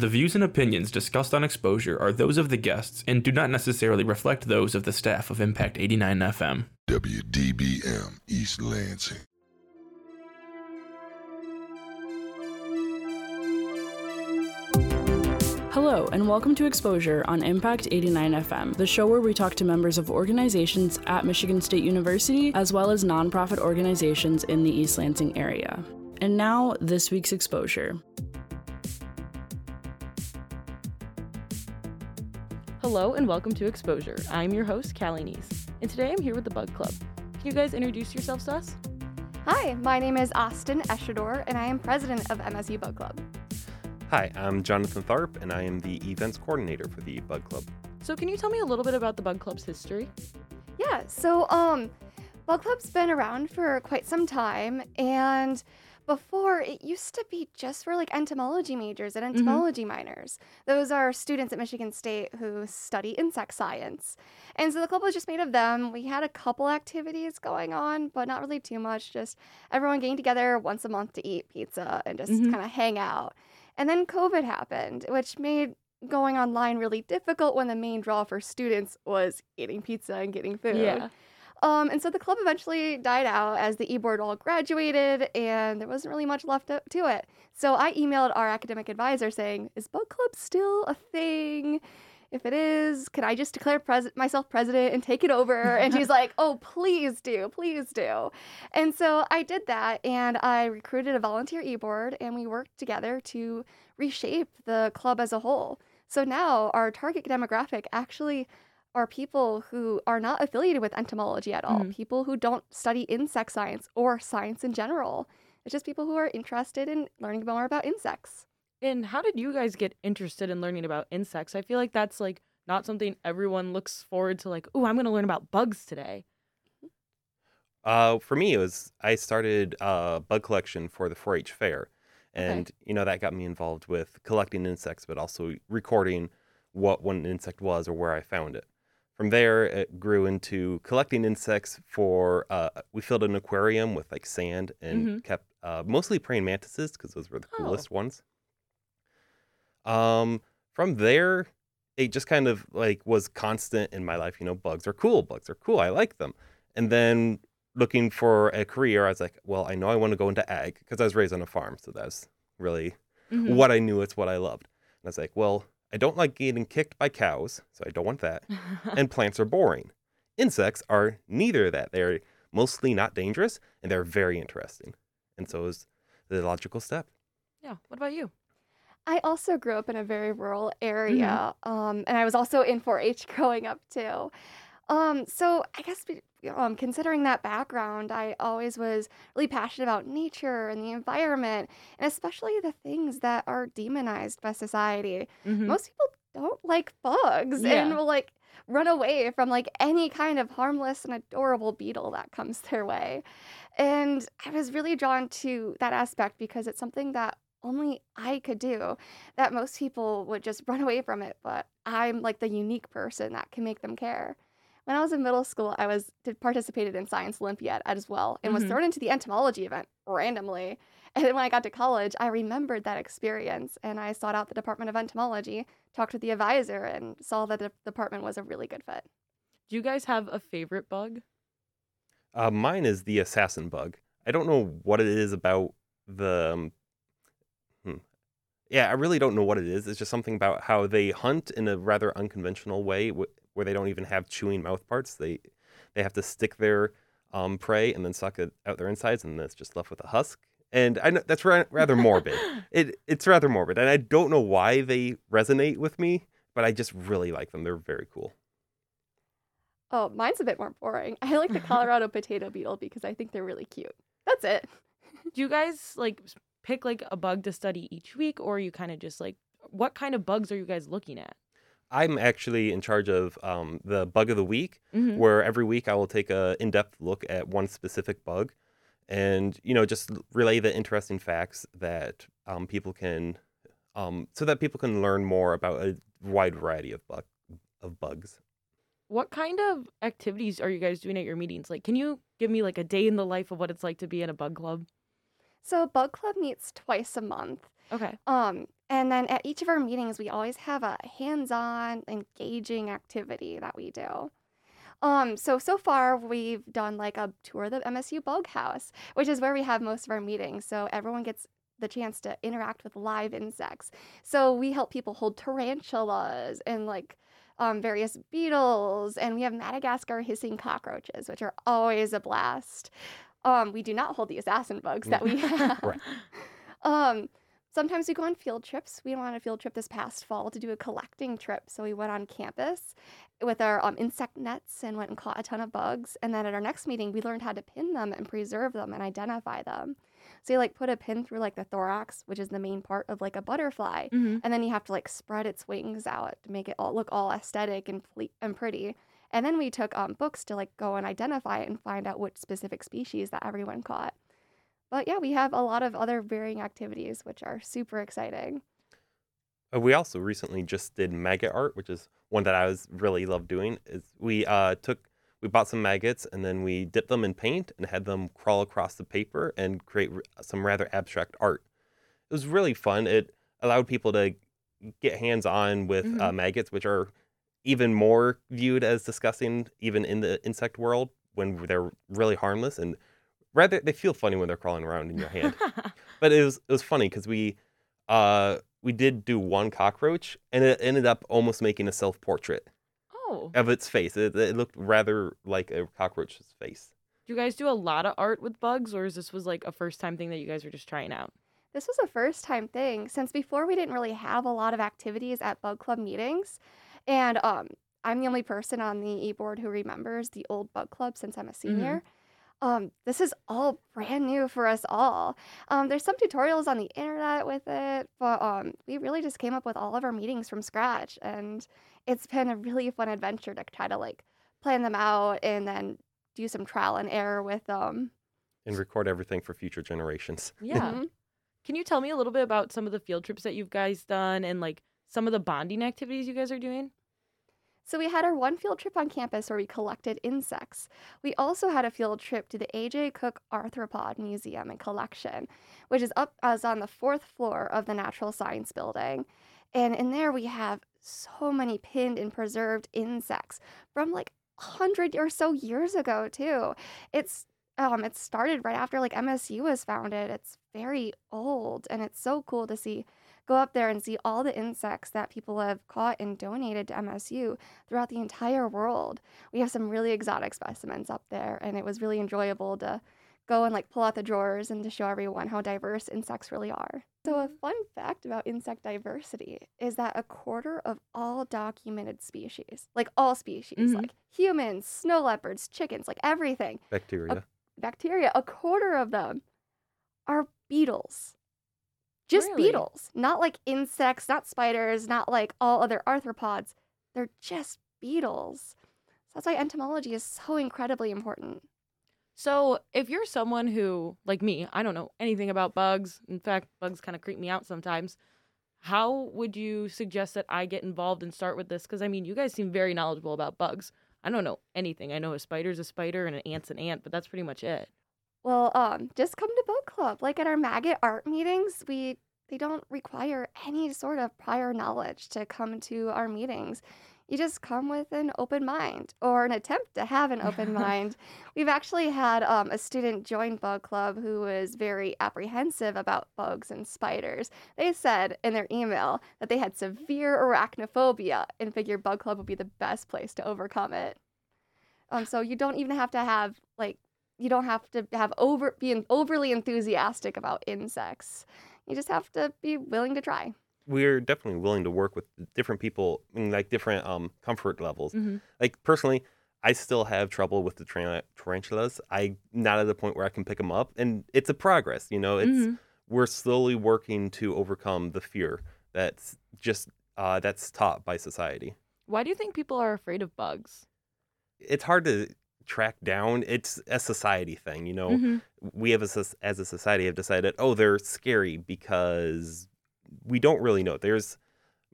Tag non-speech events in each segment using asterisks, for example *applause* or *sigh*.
The views and opinions discussed on Exposure are those of the guests and do not necessarily reflect those of the staff of Impact 89 FM. WDBM East Lansing. Hello, and welcome to Exposure on Impact 89 FM, the show where we talk to members of organizations at Michigan State University, as well as nonprofit organizations in the East Lansing area. And now, this week's Exposure. Hello, and welcome to Exposure. I'm your host, Callie Neese, and today I'm here with the Bug Club. Can you guys introduce yourselves to us? Hi, my name is Austin Eschador, and I am president of MSU Bug Club. Hi, I'm Jonathan Tharp, and I am the events coordinator for the Bug Club. So, can you tell me a little bit about the Bug Club's history? Yeah, so um, Bug Club's been around for quite some time, and before it used to be just for like entomology majors and entomology minors. Those are students at Michigan State who study insect science. And so the club was just made of them. We had a couple activities going on, but not really too much. Just everyone getting together once a month to eat pizza and just Mhm. kind of hang out. And then COVID happened, which made going online really difficult when the main draw for students was eating pizza and getting food. Um, and so the club eventually died out as the e-board all graduated, and there wasn't really much left to it. So I emailed our academic advisor saying, "Is Bug Club still a thing? If it is, can I just declare pres- myself president and take it over?" And she's like, "Oh, please do, please do." And so I did that, and I recruited a volunteer e-board, and we worked together to reshape the club as a whole. So now our target demographic actually are people who are not affiliated with entomology at all, Mhm. people who don't study insect science or science in general. It's just people who are interested in learning more about insects. And how did you guys get interested in learning about insects? I feel like that's like not something everyone looks forward to, like, oh, I'm going to learn about bugs today. Uh, for me, it was I started uh, bug collection for the 4-H fair, and you know that got me involved with collecting insects, but also recording what one insect was or where I found it. From there, it grew into collecting insects for. Uh, we filled an aquarium with like sand and Mhm. kept uh, mostly praying mantises because those were the Oh. coolest ones. Um, from there, it just kind of like was constant in my life. You know, bugs are cool. Bugs are cool. I like them. And then looking for a career, I was like, well, I know I want to go into ag because I was raised on a farm, so that's really Mhm. what I knew. It's what I loved. And I was like, well, I don't like getting kicked by cows, so I don't want that. *laughs* and plants are boring. Insects are neither of that. They're mostly not dangerous and they're very interesting. And so is the logical step. yeah. What about you? I also grew up in a very rural area, um, and I was also in 4-H growing up too. Um, so I guess um, considering that background, I always was really passionate about nature and the environment, and especially the things that are demonized by society. Mhm. most people don't like bugs Yeah. and will like run away from like any kind of harmless and adorable beetle that comes *laughs* their way. And I was really drawn to that aspect because it's something that only I could do, that most people would just run away from it, but I'm like the unique person that can make them care. When I was in middle school, I was participated in Science Olympiad as well and was Mhm. thrown into the entomology event randomly. *laughs* And then when I got to college, I remembered that experience and I sought out the Department of Entomology, talked with the advisor, and saw that the department was a really good fit. Do you guys have a favorite bug? Uh, mine is the assassin bug. I don't know what it is about the. Um, hmm. Yeah, I really don't know what it is. It's just something about how they hunt in a rather unconventional way, wh- where they don't even have chewing mouth parts. They they have to stick their um, prey and then suck it out their insides, and then it's just left with a husk. And I know that's ra- rather morbid. *laughs* it it's rather morbid, and I don't know why they resonate with me, but I just really like them. They're very cool. Oh, mine's a bit more boring. I like the *laughs* Colorado potato beetle because I think they're really cute. That's it. *laughs* Do you guys like pick like a bug to study each week, or you kind of just like what kind of bugs are you guys looking at? I'm actually in charge of um, the bug of the week, Mhm. where every week I will take a in-depth look at one specific bug, and you know just relay the interesting facts that um, people can, um, so that people can learn more about a wide variety of bug of bugs. What kind of activities are you guys doing at your meetings? Like, can you give me like a day in the life of what it's like to be in a bug club? So Bug Club meets twice a month. Okay. Um, And then at each of our meetings, we always have a hands on, engaging activity that we do. Um, so so far we've done like a tour of the MSU Bug House, which is where we have most of our meetings. So everyone gets the chance to interact with live insects. So we help people hold tarantulas and like um, various beetles, and we have Madagascar hissing cockroaches, which are always a blast. Um, we do not hold the assassin bugs that we *laughs* have. Right. *laughs* Um, sometimes we go on field trips. We went on a field trip this past fall to do a collecting trip. So we went on campus with our um, insect nets and went and caught a ton of bugs. And then at our next meeting, we learned how to pin them and preserve them and identify them. So you like put a pin through like the thorax, which is the main part of like a butterfly, Mm-hmm. and then you have to like spread its wings out to make it all look all aesthetic and ple- and pretty. And then we took um, books to like go and identify it and find out which specific species that everyone caught. But yeah, we have a lot of other varying activities, which are super exciting. Uh, we also recently just did maggot art, which is one that I was really love doing. Is we uh, took we bought some maggots and then we dipped them in paint and had them crawl across the paper and create some rather abstract art. It was really fun. It allowed people to get hands on with uh, maggots, which are even more viewed as disgusting, even in the insect world, when they're really harmless and rather they feel funny when they're crawling around in your hand *laughs* but it was it was funny because we uh we did do one cockroach and it ended up almost making a self portrait oh, of its face. It, it looked rather like a cockroach's face. do you guys do a lot of art with bugs, or is this was like a first time thing that you guys were just trying out? This was a first time thing since before we didn't really have a lot of activities at Bug Club meetings. And um, I'm the only person on the e board who remembers the old Bug Club since I'm a senior. Um, this is all brand new for us all. Um, there's some tutorials on the internet with it, but um, we really just came up with all of our meetings from scratch. And it's been a really fun adventure to try to like plan them out and then do some trial and error with them. And record everything for future generations. *laughs* Yeah. Mhm. Can you tell me a little bit about some of the field trips that you've guys done and like some of the bonding activities you guys are doing? So we had our one field trip on campus where we collected insects. We also had a field trip to the AJ Cook Arthropod Museum and Collection, which is up as on the fourth floor of the Natural Science Building. And in there we have so many pinned and preserved insects from like a hundred or so years ago too. It's um it started right after like MSU was founded. It's very old and it's so cool to see go up there and see all the insects that people have caught and donated to MSU throughout the entire world. We have some really exotic specimens up there, and it was really enjoyable to go and like pull out the drawers and to show everyone how diverse insects really are. So, a fun fact about insect diversity is that a quarter of all documented species, like all species, Mhm. like humans, snow leopards, chickens, like everything, Bacteria. bacteria, a quarter of them are beetles. Just Really? beetles, not like insects, not spiders, not like all other arthropods. They're just beetles. So that's why entomology is so incredibly important. So, if you're someone who, like me, I don't know anything about bugs, in fact, bugs kind of creep me out sometimes, how would you suggest that I get involved and start with this? Because, I mean, you guys seem very knowledgeable about bugs. I don't know anything. I know a spider's a spider and an ant's an ant, but that's pretty much it. Well, um, just come to Bug Club. Like at our maggot art meetings, we they don't require any sort of prior knowledge to come to our meetings. You just come with an open mind or an attempt to have an open *laughs* mind. We've actually had um, a student join Bug Club who was very apprehensive about bugs and spiders. They said in their email that they had severe arachnophobia and figured Bug Club would be the best place to overcome it. Um, so you don't even have to have like you don't have to have over being overly enthusiastic about insects. You just have to be willing to try. We're definitely willing to work with different people, I mean, like different um comfort levels. Mm-hmm. Like personally, I still have trouble with the tran- tarantulas. I'm not at the point where I can pick them up, and it's a progress. You know, it's Mhm. we're slowly working to overcome the fear that's just uh, that's taught by society. Why do you think people are afraid of bugs? It's hard to track down. It's a society thing. You know, Mhm. we have a, as a society have decided, oh, they're scary because we don't really know. There's,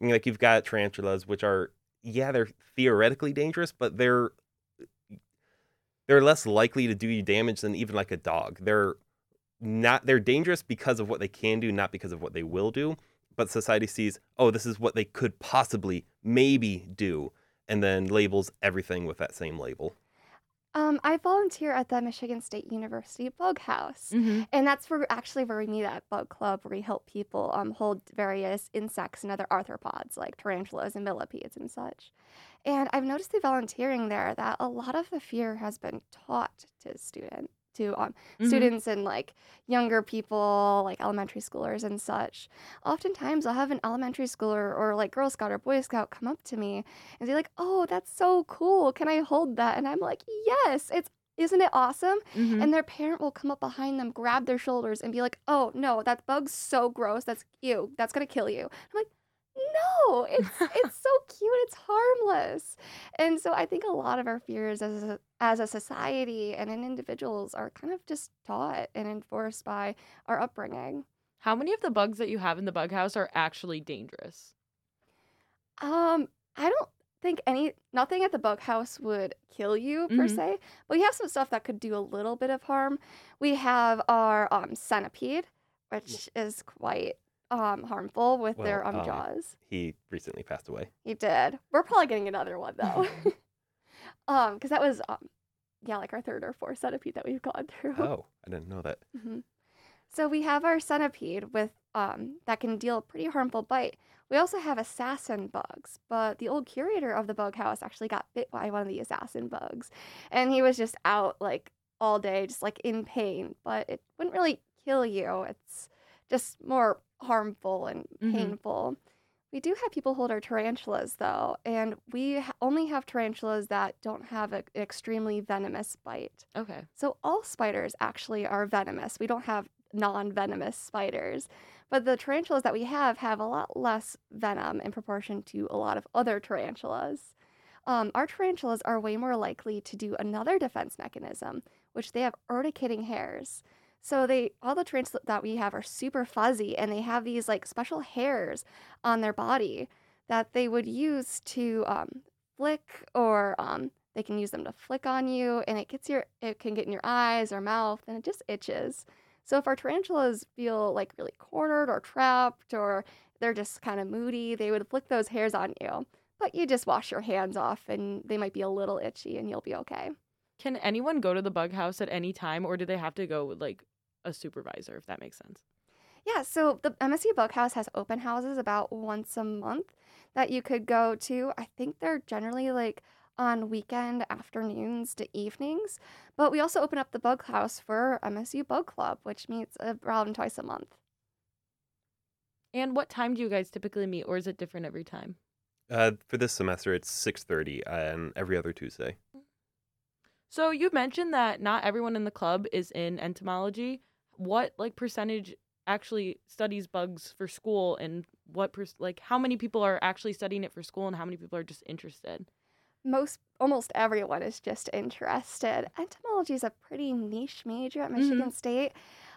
I mean, like you've got tarantulas, which are, yeah, they're theoretically dangerous, but they're they're less likely to do you damage than even like a dog. They're not they're dangerous because of what they can do, not because of what they will do. but society sees, oh, this is what they could possibly maybe do, and then labels everything with that same label. Um, I volunteer at the Michigan State University Bug House, Mm-hmm. and that's where actually where we meet at Bug Club, where we help people um, hold various insects and other arthropods like tarantulas and millipedes and such. And I've noticed through volunteering there that a lot of the fear has been taught to student to um, Mhm. students and like younger people, like elementary schoolers and such. Oftentimes, I'll have an elementary schooler or like Girl Scout or Boy Scout come up to me and be like, "Oh, that's so cool! Can I hold that?" And I'm like, "Yes, it's isn't it awesome?" Mm-hmm. And their parent will come up behind them, grab their shoulders, and be like, "Oh no, that bug's so gross. That's you. That's gonna kill you." I'm like, "No, it's *laughs* it's so cute. It's harmless." And so I think a lot of our fears as a, as a society and in individuals are kind of just taught and enforced by our upbringing. How many of the bugs that you have in the bug house are actually dangerous? Um, I don't think any nothing at the bug house would kill you per Mhm. se, but we have some stuff that could do a little bit of harm. We have our um centipede, which is quite um harmful with their Well, um um, jaws. He recently passed away. He did. We're probably getting another one though. *laughs* um, because that was um yeah, like our third or fourth centipede that we've gone through. Oh, I didn't know that. Mhm. So we have our centipede with um, that can deal a pretty harmful bite. We also have assassin bugs, but the old curator of the bug house actually got bit by one of the assassin bugs, and he was just out like all day, just like in pain. But it wouldn't really kill you. It's just more harmful and Mhm. painful. We do have people hold our tarantulas though, and we ha- only have tarantulas that don't have a- an extremely venomous bite. Okay. So all spiders actually are venomous. We don't have non-venomous spiders, but the tarantulas that we have have a lot less venom in proportion to a lot of other tarantulas. Um, our tarantulas are way more likely to do another defense mechanism, which they have urticating hairs. So they all the tarantulas that we have are super fuzzy, and they have these like special hairs on their body that they would use to um, flick or um, they can use them to flick on you and it gets your it can get in your eyes or mouth and it just itches. So if our tarantulas feel like really cornered or trapped or they're just kind of moody they would flick those hairs on you. But you just wash your hands off and they might be a little itchy and you'll be okay. Can anyone go to the bug house at any time, or do they have to go like a supervisor? If that makes sense. Yeah, so the MSU Bug House has open houses about once a month that you could go to. I think they're generally like on weekend afternoons to evenings. But we also open up the Bug House for MSU Bug Club, which meets around twice a month. And what time do you guys typically meet, or is it different every time? Uh, for this semester, it's 6.30 and every other Tuesday. So you mentioned that not everyone in the club is in entomology. What like percentage actually studies bugs for school, and what per- like how many people are actually studying it for school, and how many people are just interested? Most almost everyone is just interested. Entomology is a pretty niche major at Michigan State.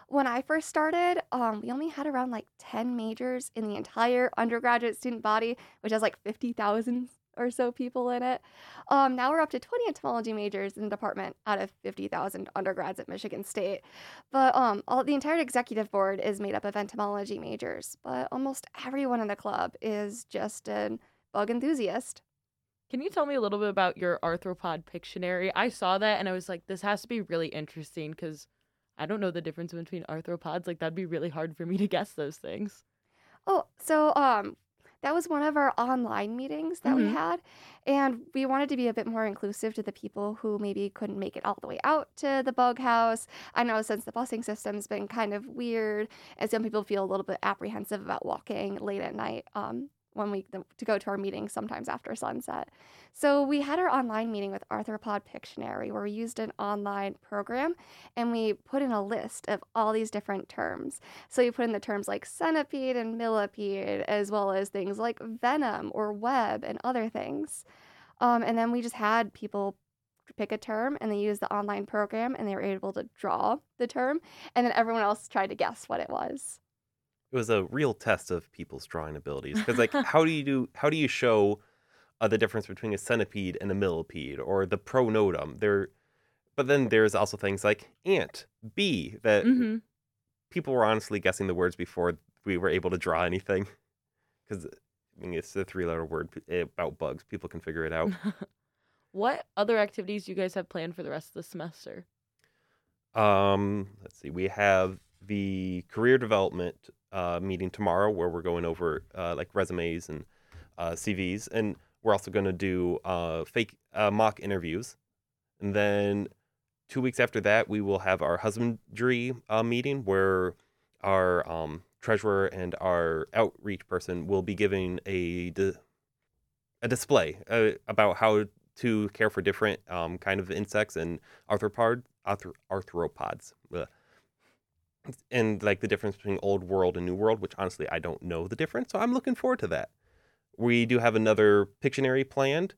When I first started, um, we only had around like 10 majors in the entire undergraduate student body, which has like 50,000 or so people in it. Um, now we're up to 20 entomology majors in the department out of 50,000 undergrads at Michigan State. But um, all the entire executive board is made up of entomology majors. But almost everyone in the club is just a bug enthusiast. Can you tell me a little bit about your arthropod Pictionary? I saw that and I was like, this has to be really interesting because I don't know the difference between arthropods. Like that'd be really hard for me to guess those things. Oh, so um, that was one of our online meetings that we Mhm. had, and we wanted to be a bit more inclusive to the people who maybe couldn't make it all the way out to the bug house. I know since the busing system's been kind of weird, and some people feel a little bit apprehensive about walking late at night. Um, when we to go to our meetings sometimes after sunset. So we had our online meeting with Arthropod Pictionary where we used an online program and we put in a list of all these different terms. So you put in the terms like centipede and millipede, as well as things like venom or web and other things. Um, and then we just had people pick a term and they used the online program and they were able to draw the term. And then everyone else tried to guess what it was. It was a real test of people's drawing abilities because, like, *laughs* how do you do? How do you show uh, the difference between a centipede and a millipede or the pronotum? There, but then there's also things like ant, bee that Mm-hmm. people were honestly guessing the words before we were able to draw anything. because I mean it's a three-letter word about bugs. People can figure it out. *laughs* what other activities do you guys have planned for the rest of the semester? Um, let's see. We have the career development uh, meeting tomorrow, where we're going over uh, like resumes and uh, CVs, and we're also going to do uh, fake uh, mock interviews. And then two weeks after that, we will have our husbandry uh, meeting, where our um, treasurer and our outreach person will be giving a di- a display about how to care for different um, kind of insects and arthropod arthro- arthropods. And like the difference between old world and new world, which honestly I don't know the difference, so I'm looking forward to that. We do have another Pictionary planned,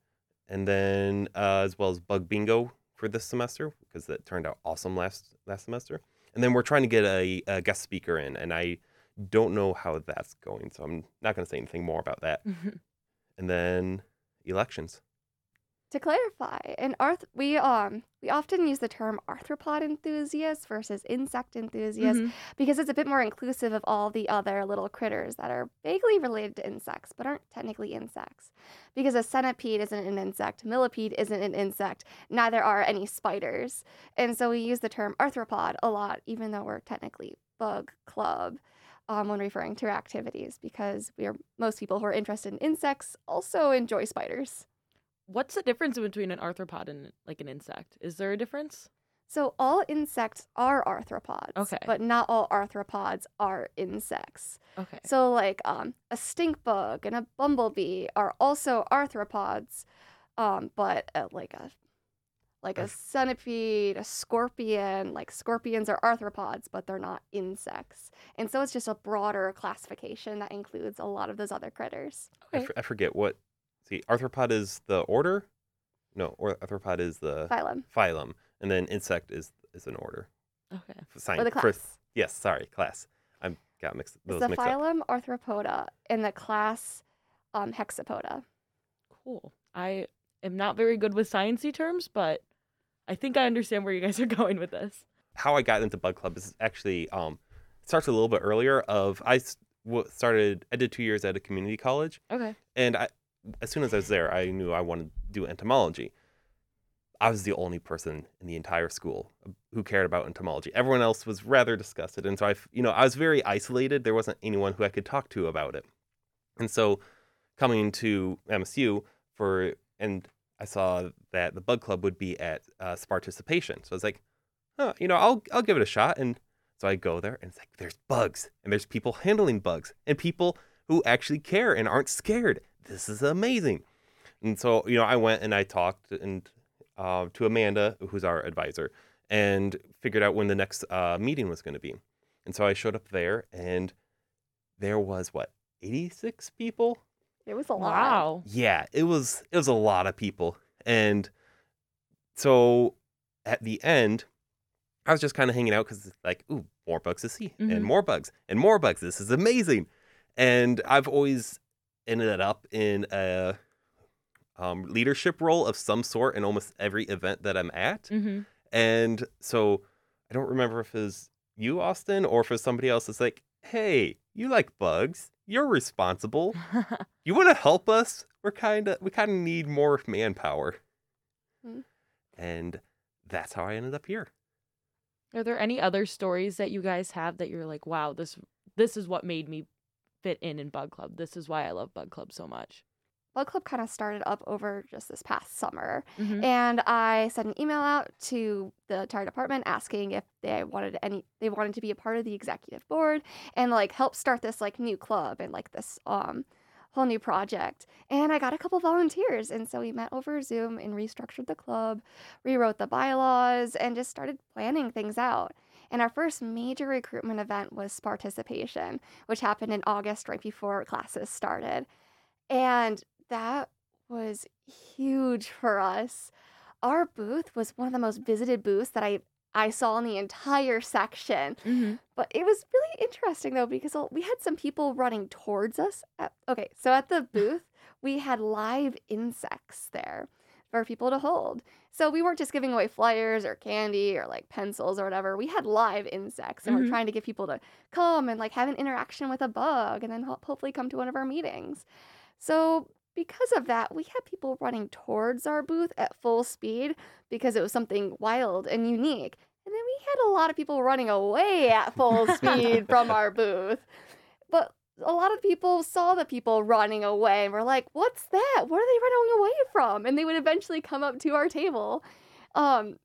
and then uh, as well as Bug Bingo for this semester because that turned out awesome last last semester. And then we're trying to get a, a guest speaker in, and I don't know how that's going, so I'm not going to say anything more about that. *laughs* And then elections. To clarify, in arth we um we often use the term arthropod enthusiast versus insect enthusiast Mhm. because it's a bit more inclusive of all the other little critters that are vaguely related to insects but aren't technically insects. Because a centipede isn't an insect, millipede isn't an insect, neither are any spiders. And so we use the term arthropod a lot, even though we're technically bug club. Um, when referring to our activities, because we are most people who are interested in insects also enjoy spiders. What's the difference between an arthropod and like an insect? Is there a difference? So all insects are arthropods. Okay. But not all arthropods are insects. Okay. So like um a stink bug and a bumblebee are also arthropods, um, but uh, like a like a centipede, a scorpion, like scorpions are arthropods, but they're not insects. And so it's just a broader classification that includes a lot of those other critters. I, Okay. f- I forget what. See, arthropod is the order. No, or arthropod is the Phylum. phylum, and then insect is is an order. Okay. F- Science, Or the for- class. yes, sorry, class. I got mixed. It's Those the mixed up. phylum Arthropoda and the class um, Hexapoda. Cool. I am not very good with sciencey terms, but I think I understand where you guys are *laughs* going with this. How I got into Bug Club is actually um it starts a little bit earlier. Of I s- w- started. I did two years at a community college, Okay. and I as soon as I was there, I knew I wanted to do entomology. I was the only person in the entire school who cared about entomology. Everyone else was rather disgusted, and so I, you know, I was very isolated. There wasn't anyone who I could talk to about it, and so coming to MSU for and I saw that the Bug Club would be at uh, Sparticipation, so I was like, huh, you know, I'll I'll give it a shot, and so I go there, and it's like there's bugs, and there's people handling bugs, and people who actually care and aren't scared. This is amazing. And so, you know, I went and I talked and uh, to Amanda, who's our advisor, and figured out when the next uh, meeting was going to be. And so I showed up there, and there was what 86 people. It was a lot. Wow. Yeah, it was it was a lot of people, and so at the end, I was just kind of hanging out because like, ooh, more bugs to see, Mhm. and more bugs, and more bugs. This is amazing, and I've always ended up in a um, leadership role of some sort in almost every event that I'm at, Mm-hmm. and so I don't remember if it was you, Austin, or if it was somebody else. It's like, hey, you like bugs? You're responsible *laughs* you want to help us we're kind of we kind of need more manpower Hmm. and that's how i ended up here Are there any other stories that you guys have that you're like, wow, this this is what made me fit in in Bug Club. This is why I love Bug Club so much. Bug Club kind of started up over just this past summer. Mhm. And I sent an email out to the entire department asking if they wanted any they wanted to be a part of the executive board and like help start this like new club and like this um whole new project. And I got a couple volunteers and so we met over Zoom and restructured the club, rewrote the bylaws and just started planning things out. And our first major recruitment event was Sparticipation, which happened in August right before classes started. And that was huge for us. Our booth was one of the most visited booths that I I saw in the entire section. Mhm. But it was really interesting though because we had some people running towards us. At, okay, so at the *laughs* booth, we had live insects there. For people to hold. So we weren't just giving away flyers or candy or like pencils or whatever. We had live insects and Mhm. we're trying to get people to come and like have an interaction with a bug and then ho- hopefully come to one of our meetings. So because of that, we had people running towards our booth at full speed because it was something wild and unique. And then we had a lot of people running away at full *laughs* speed from our booth. But a lot of people saw the people running away and were like, "What's that? What are they running away from?" And they would eventually come up to our table. Um,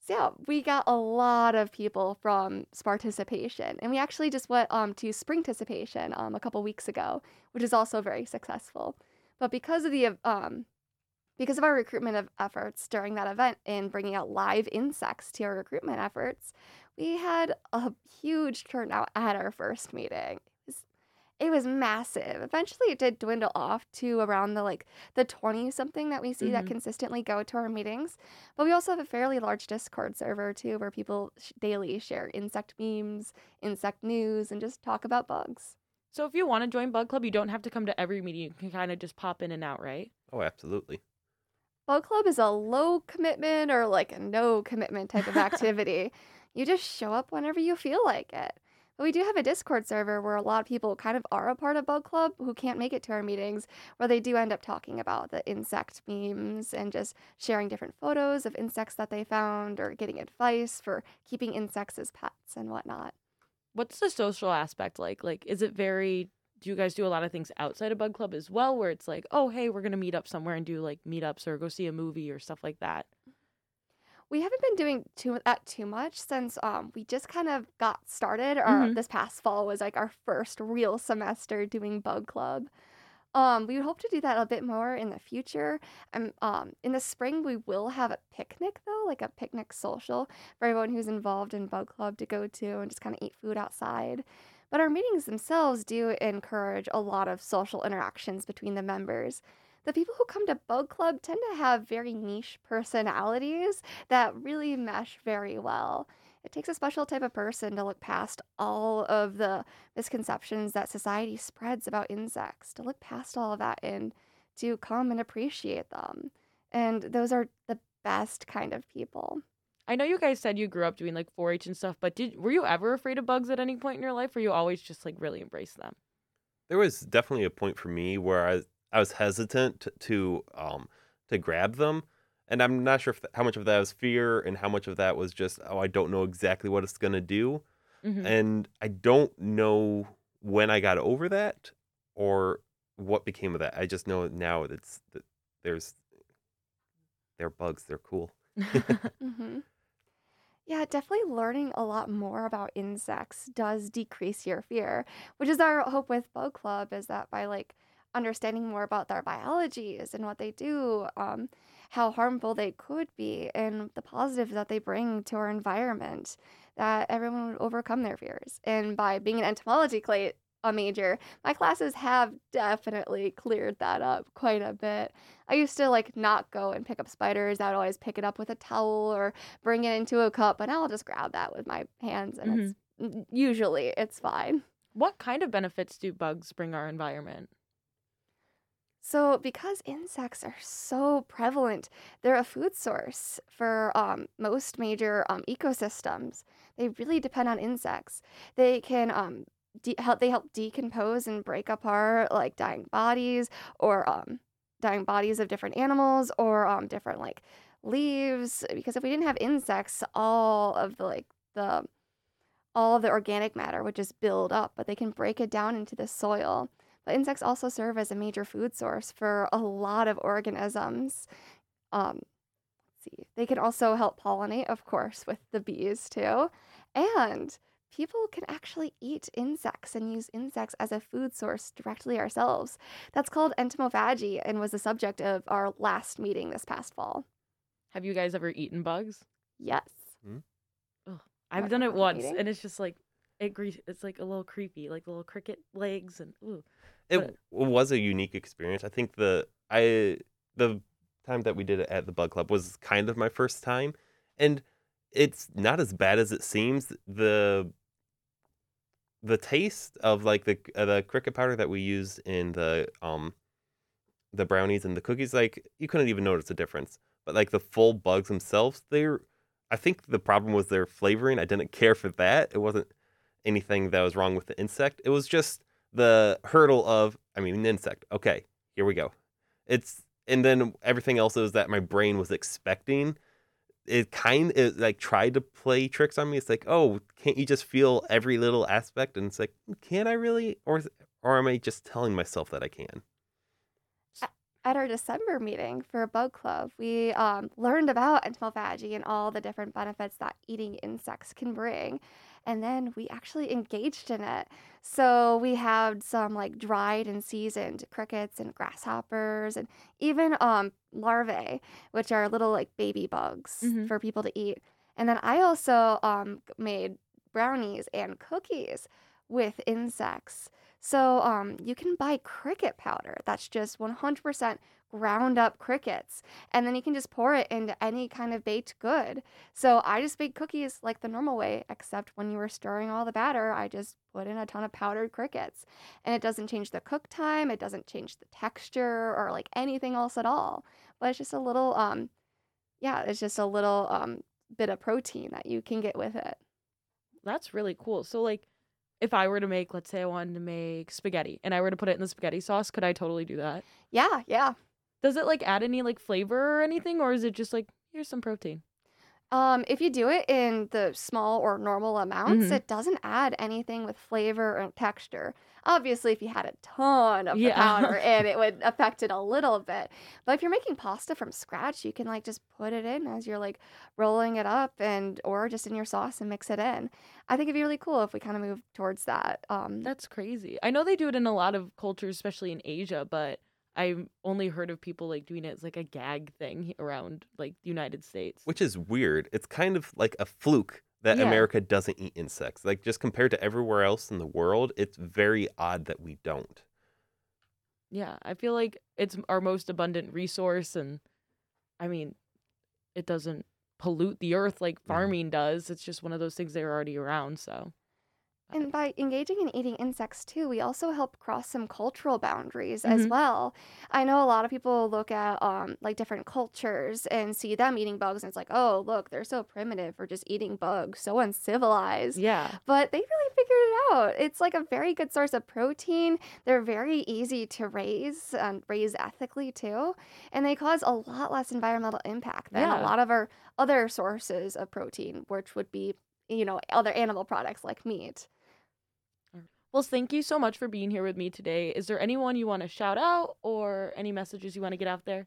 so yeah, we got a lot of people from Sparticipation, and we actually just went um to Springticipation um a couple weeks ago, which is also very successful. But because of the um because of our recruitment of efforts during that event and bringing out live insects to our recruitment efforts, we had a huge turnout at our first meeting. It was, massive. Eventually, it did dwindle off to around the like the twenty something that we see that Mhm. consistently go to our meetings. But we also have a fairly large Discord server too, where people sh- daily share insect memes, insect news, and just talk about bugs. So if you want to join Bug Club, you don't have to come to every meeting. You can kind of just pop in and out, right? Oh, absolutely. Bug Club is a low commitment or like a no commitment type of *laughs* activity. you just show up whenever you feel like it. But we do have a Discord server where a lot of people kind of are a part of Bug Club who can't make it to our meetings, where they do end up talking about the insect memes and just sharing different photos of insects that they found or getting advice for keeping insects as pets and whatnot. What's the social aspect like? Like, is it very? Do you guys do a lot of things outside of Bug Club as well, where it's like, oh, hey, we're gonna meet up somewhere and do like meetups or go see a movie or stuff like that? We haven't been doing too that too much since um we just kind of got started. Our Mhm. this past fall was like our first real semester doing Bug Club. Um, we would hope to do that a bit more in the future. And um, in the spring, we will have a picnic though, like a picnic social for everyone who's involved in Bug Club to go to and just kind of eat food outside. But our meetings themselves do encourage a lot of social interactions between the members. The people who come to Bug Club tend to have very niche personalities that really mesh very well. It takes a special type of person to look past all of the misconceptions that society spreads about insects, to look past all of that and to come and appreciate them. And those are the best kind of people. I know you guys said you grew up doing like 4-H and stuff, but did were you ever afraid of bugs at any point in your life, or you always just like really embrace them? There was definitely a point for me where I, I was hesitant to, to um to grab them, and I'm not sure if th- how much of that was fear and how much of that was just oh I don't know exactly what it's gonna do, Mhm. and I don't know when I got over that or what became of that. I just know now it's that there's they're bugs. They're cool. *laughs* *laughs* hmm Yeah, definitely learning a lot more about insects does decrease your fear, which is our hope with Bug Club is that by like understanding more about their biologies and what they do, um, how harmful they could be, and the positives that they bring to our environment, that everyone would overcome their fears. And by being an entomology cla- a major, my classes have definitely cleared that up quite a bit. I used to like not go and pick up spiders. I would always pick it up with a towel or bring it into a cup, but now I'll just grab that with my hands, and it's usually it's fine. what kind of benefits do bugs bring our environment? So, because insects are so prevalent, they're a food source for um, most major um, ecosystems. They really depend on insects. They can um, de- help. They help decompose and break apart like dying bodies or um, dying bodies of different animals or um, different like leaves. Because if we didn't have insects, all of the like the all of the organic matter would just build up, but they can break it down into the soil. But insects also serve as a major food source for a lot of organisms. Um, let's see, they can also help pollinate, of course, with the bees too. And people can actually eat insects and use insects as a food source directly ourselves. That's called entomophagy and was the subject of our last meeting this past fall. Have you guys ever eaten bugs? Yes. I've done it once, eating? and it's just like it gre- It's like a little creepy, like little cricket legs, and ooh. It But- was a unique experience. I think the I the time that we did it at the Bug Club was kind of my first time, and it's not as bad as it seems. the The taste of like the uh, the cricket powder that we used in the um the brownies and the cookies, like you couldn't even notice a difference. but like the full bugs themselves, they're I think the problem was their flavoring. I didn't *laughs* care for that. It wasn't anything that was wrong with the insect. It was just the hurdle of I mean an insect. Okay, here we go. It's and then everything else is that my brain was expecting. It kind of like tried to play tricks on me. It's like, oh, can't you just feel every little aspect? And it's like, can I really, or or am I just telling myself that I can? At our December meeting for a bug club, we um, learned about entomophagy and all the different benefits that eating insects can bring and then we actually engaged in it. So we had some like dried and seasoned crickets and grasshoppers and even um larvae, which are little like baby bugs Mhm. for people to eat. And then I also um made brownies and cookies with insects. So um you can buy cricket powder. That's just 100% ground up crickets. And then you can just pour it into any kind of baked good. So I just baked cookies like the normal way, except when you were stirring all the batter, I just put in a ton of powdered crickets. And it doesn't change the cook time, it doesn't change the texture or like anything else at all. But it's just a little um yeah, it's just a little um bit of protein that you can get with it. That's really cool. So like if I were to make, let's say I wanted to make spaghetti and I were to put it in the spaghetti sauce, could I totally do that? Yeah, yeah. Does it like add any like flavor or anything or is it just like here's some protein? Um, if you do it in the small or normal amounts, Mhm. it doesn't add anything with flavor or texture. Obviously, if you had a ton of the Yeah. powder *laughs* in, it would affect it a little bit. But if you're making pasta from scratch, you can like just put it in as you're like rolling it up and or just in your sauce and mix it in. I think it'd be really cool if we kind of move towards that. Um, That's crazy. I know they do it in a lot of cultures, especially in Asia, but I've only heard of people like doing it as like a gag thing around like the United States. Which is weird. It's kind of like a fluke that Yeah. America doesn't eat insects. Like just compared to everywhere else in the world, it's very odd that we don't. Yeah, I feel like it's our most abundant resource and I mean, it doesn't pollute the earth like mm-hmm. farming does. It's just one of those things that are already around, so And by engaging in eating insects too, we also help cross some cultural boundaries as Mhm. well. I know a lot of people look at um, like different cultures and see them eating bugs, and it's like, oh, look, they're so primitive for just eating bugs, so uncivilized. yeah. But they really figured it out. It's like a very good source of protein. They're very easy to raise and raise ethically too, and they cause a lot less environmental impact than Yeah. a lot of our other sources of protein, which would be you know other animal products like meat. Well, thank you so much for being here with me today. Is there anyone you want to shout out or any messages you want to get out there?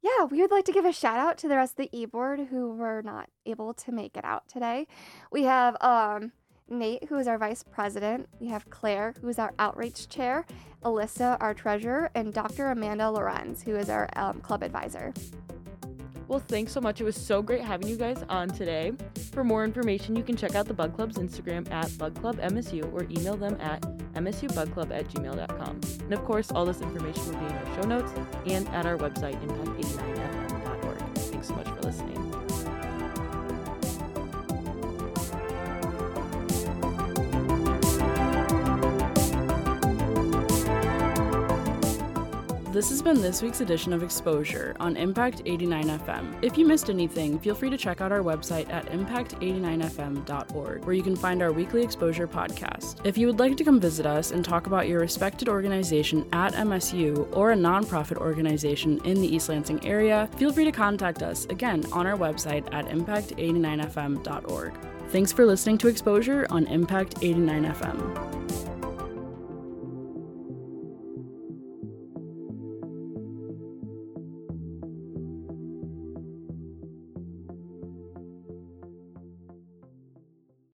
Yeah, we would like to give a shout out to the rest of the e-board who were not able to make it out today. We have um, Nate, who is our vice president. We have Claire, who is our outreach chair. Alyssa, our treasurer, and Dr. Amanda Lorenz, who is our um, club advisor. Well, thanks so much. It was so great having you guys on today. For more information, you can check out the Bug Club's Instagram at bugclubmsu or email them at msubugclub at gmail.com. And of course, all this information will be in our show notes and at our website, impact89fm.org. Thanks so much for listening. This has been this week's edition of Exposure on Impact 89 FM. If you missed anything, feel free to check out our website at impact89fm.org, where you can find our weekly Exposure podcast. If you would like to come visit us and talk about your respected organization at MSU or a nonprofit organization in the East Lansing area, feel free to contact us again on our website at impact89fm.org. Thanks for listening to Exposure on Impact 89 FM.